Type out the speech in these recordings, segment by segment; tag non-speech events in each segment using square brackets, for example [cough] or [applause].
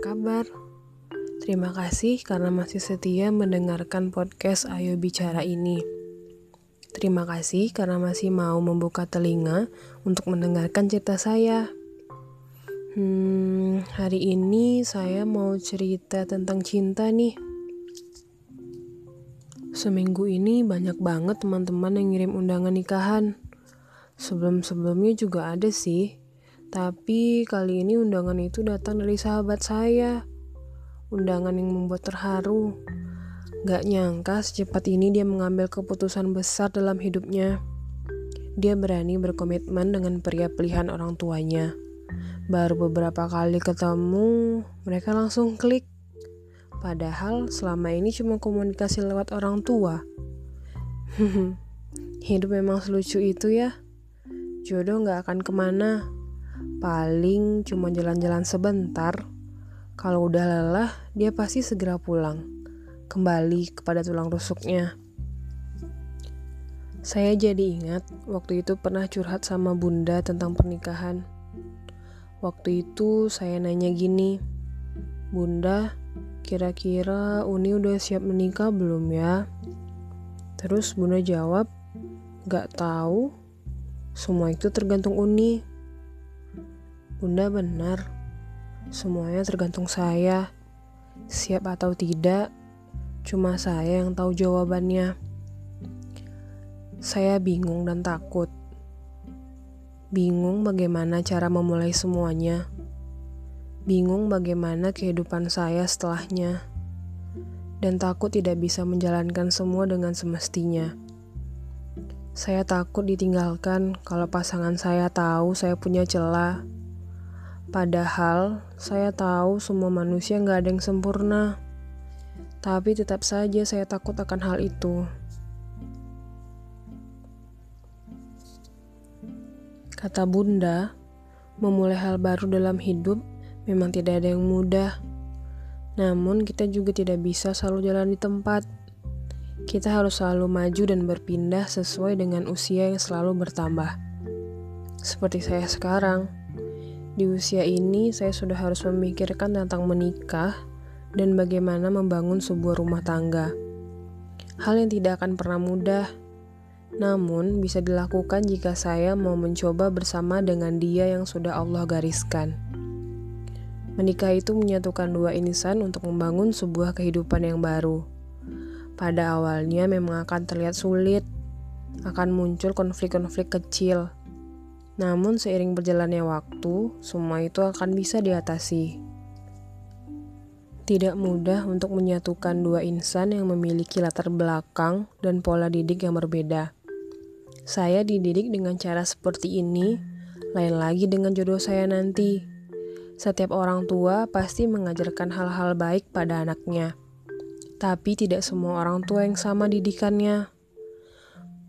kabar? Terima kasih karena masih setia mendengarkan podcast Ayo Bicara ini. Terima kasih karena masih mau membuka telinga untuk mendengarkan cerita saya. Hmm, hari ini saya mau cerita tentang cinta nih. Seminggu ini banyak banget teman-teman yang ngirim undangan nikahan. Sebelum-sebelumnya juga ada sih, tapi kali ini undangan itu datang dari sahabat saya. Undangan yang membuat terharu. Gak nyangka secepat ini dia mengambil keputusan besar dalam hidupnya. Dia berani berkomitmen dengan pria pilihan orang tuanya. Baru beberapa kali ketemu, mereka langsung klik. Padahal selama ini cuma komunikasi lewat orang tua. [laughs] Hidup memang selucu itu ya jodoh gak akan ke mana. Paling cuma jalan-jalan sebentar. Kalau udah lelah, dia pasti segera pulang. Kembali kepada tulang rusuknya. Saya jadi ingat waktu itu pernah curhat sama bunda tentang pernikahan. Waktu itu saya nanya gini, Bunda, kira-kira Uni udah siap menikah belum ya? Terus Bunda jawab, gak tahu, semua itu tergantung Uni. Bunda benar. Semuanya tergantung saya. Siap atau tidak, cuma saya yang tahu jawabannya. Saya bingung dan takut. Bingung bagaimana cara memulai semuanya. Bingung bagaimana kehidupan saya setelahnya. Dan takut tidak bisa menjalankan semua dengan semestinya. Saya takut ditinggalkan kalau pasangan saya tahu saya punya celah. Padahal saya tahu semua manusia nggak ada yang sempurna. Tapi tetap saja saya takut akan hal itu. Kata bunda, memulai hal baru dalam hidup memang tidak ada yang mudah. Namun kita juga tidak bisa selalu jalan di tempat. Kita harus selalu maju dan berpindah sesuai dengan usia yang selalu bertambah. Seperti saya sekarang, di usia ini saya sudah harus memikirkan tentang menikah dan bagaimana membangun sebuah rumah tangga. Hal yang tidak akan pernah mudah, namun bisa dilakukan jika saya mau mencoba bersama dengan dia yang sudah Allah gariskan. Menikah itu menyatukan dua insan untuk membangun sebuah kehidupan yang baru. Pada awalnya memang akan terlihat sulit, akan muncul konflik-konflik kecil. Namun seiring berjalannya waktu, semua itu akan bisa diatasi. Tidak mudah untuk menyatukan dua insan yang memiliki latar belakang dan pola didik yang berbeda. Saya dididik dengan cara seperti ini, lain lagi dengan jodoh saya nanti. Setiap orang tua pasti mengajarkan hal-hal baik pada anaknya tapi tidak semua orang tua yang sama didikannya.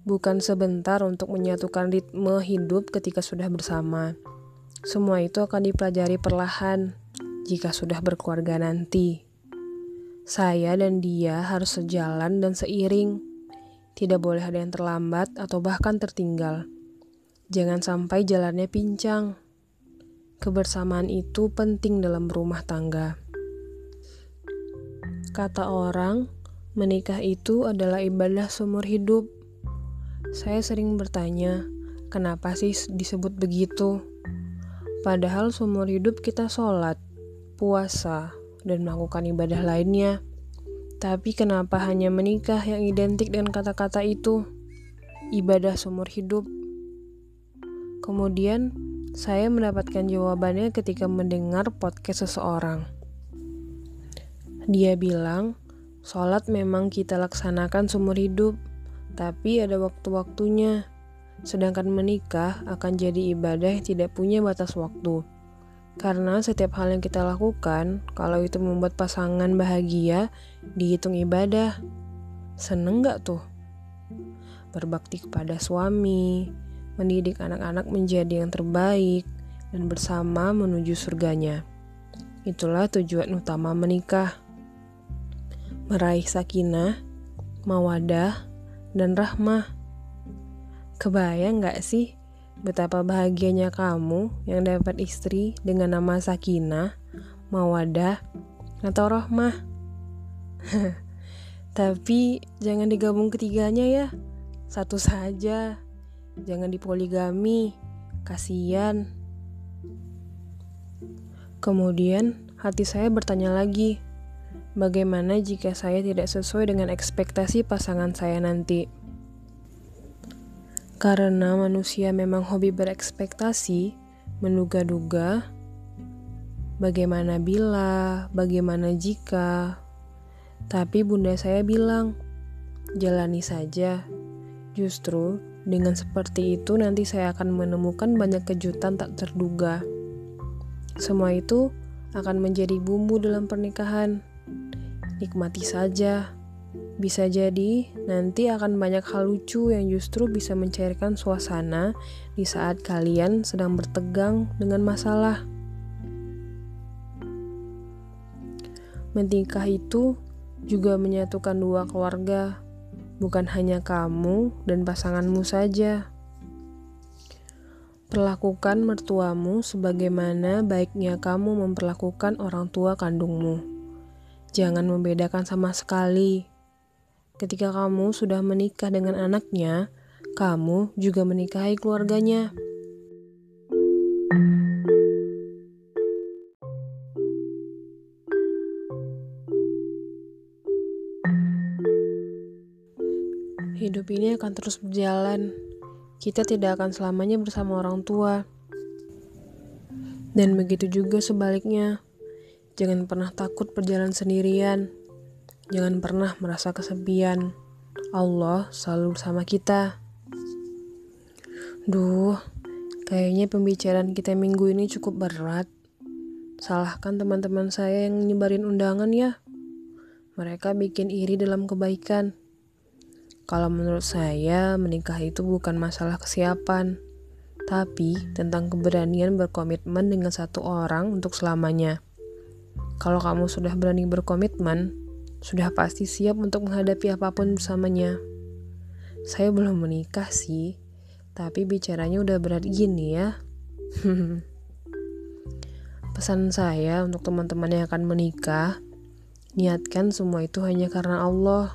Bukan sebentar untuk menyatukan ritme hidup ketika sudah bersama. Semua itu akan dipelajari perlahan jika sudah berkeluarga nanti. Saya dan dia harus sejalan dan seiring. Tidak boleh ada yang terlambat atau bahkan tertinggal. Jangan sampai jalannya pincang. Kebersamaan itu penting dalam rumah tangga. Kata orang, menikah itu adalah ibadah seumur hidup. Saya sering bertanya, kenapa sih disebut begitu? Padahal seumur hidup kita sholat, puasa, dan melakukan ibadah lainnya. Tapi kenapa hanya menikah yang identik dengan kata-kata itu? Ibadah seumur hidup. Kemudian, saya mendapatkan jawabannya ketika mendengar podcast seseorang. Dia bilang, sholat memang kita laksanakan seumur hidup, tapi ada waktu-waktunya. Sedangkan menikah akan jadi ibadah yang tidak punya batas waktu. Karena setiap hal yang kita lakukan, kalau itu membuat pasangan bahagia, dihitung ibadah. Seneng gak tuh? Berbakti kepada suami, mendidik anak-anak menjadi yang terbaik, dan bersama menuju surganya. Itulah tujuan utama menikah meraih sakinah, mawadah, dan rahmah. Kebayang gak sih betapa bahagianya kamu yang dapat istri dengan nama Sakinah, mawadah, atau rohmah. [laughs] Tapi jangan digabung ketiganya ya. Satu saja. Jangan dipoligami. Kasian. Kemudian hati saya bertanya lagi, bagaimana jika saya tidak sesuai dengan ekspektasi pasangan saya nanti? Karena manusia memang hobi berekspektasi, menduga-duga, bagaimana bila, bagaimana jika. Tapi bunda saya bilang, jalani saja. Justru dengan seperti itu nanti saya akan menemukan banyak kejutan tak terduga. Semua itu akan menjadi bumbu dalam pernikahan. Nikmati saja. Bisa jadi nanti akan banyak hal lucu yang justru bisa mencairkan suasana di saat kalian sedang bertegang dengan masalah. Menikah itu juga menyatukan dua keluarga, bukan hanya kamu dan pasanganmu saja. Perlakukan mertuamu sebagaimana baiknya kamu memperlakukan orang tua kandungmu. Jangan membedakan sama sekali Ketika kamu sudah menikah dengan anaknya, kamu juga menikahi keluarganya. Hidup ini akan terus berjalan. Kita tidak akan selamanya bersama orang tua. Dan begitu juga sebaliknya. Jangan pernah takut berjalan sendirian. Jangan pernah merasa kesepian. Allah selalu bersama kita. Duh, kayaknya pembicaraan kita minggu ini cukup berat. Salahkan teman-teman saya yang nyebarin undangan ya. Mereka bikin iri dalam kebaikan. Kalau menurut saya, menikah itu bukan masalah kesiapan, tapi tentang keberanian berkomitmen dengan satu orang untuk selamanya. Kalau kamu sudah berani berkomitmen, sudah pasti siap untuk menghadapi apa pun bersamanya. Saya belum menikah sih, tapi bicaranya udah berat gini ya. [laughs] Pesan saya untuk teman-teman yang akan menikah, niatkan semua itu hanya karena Allah.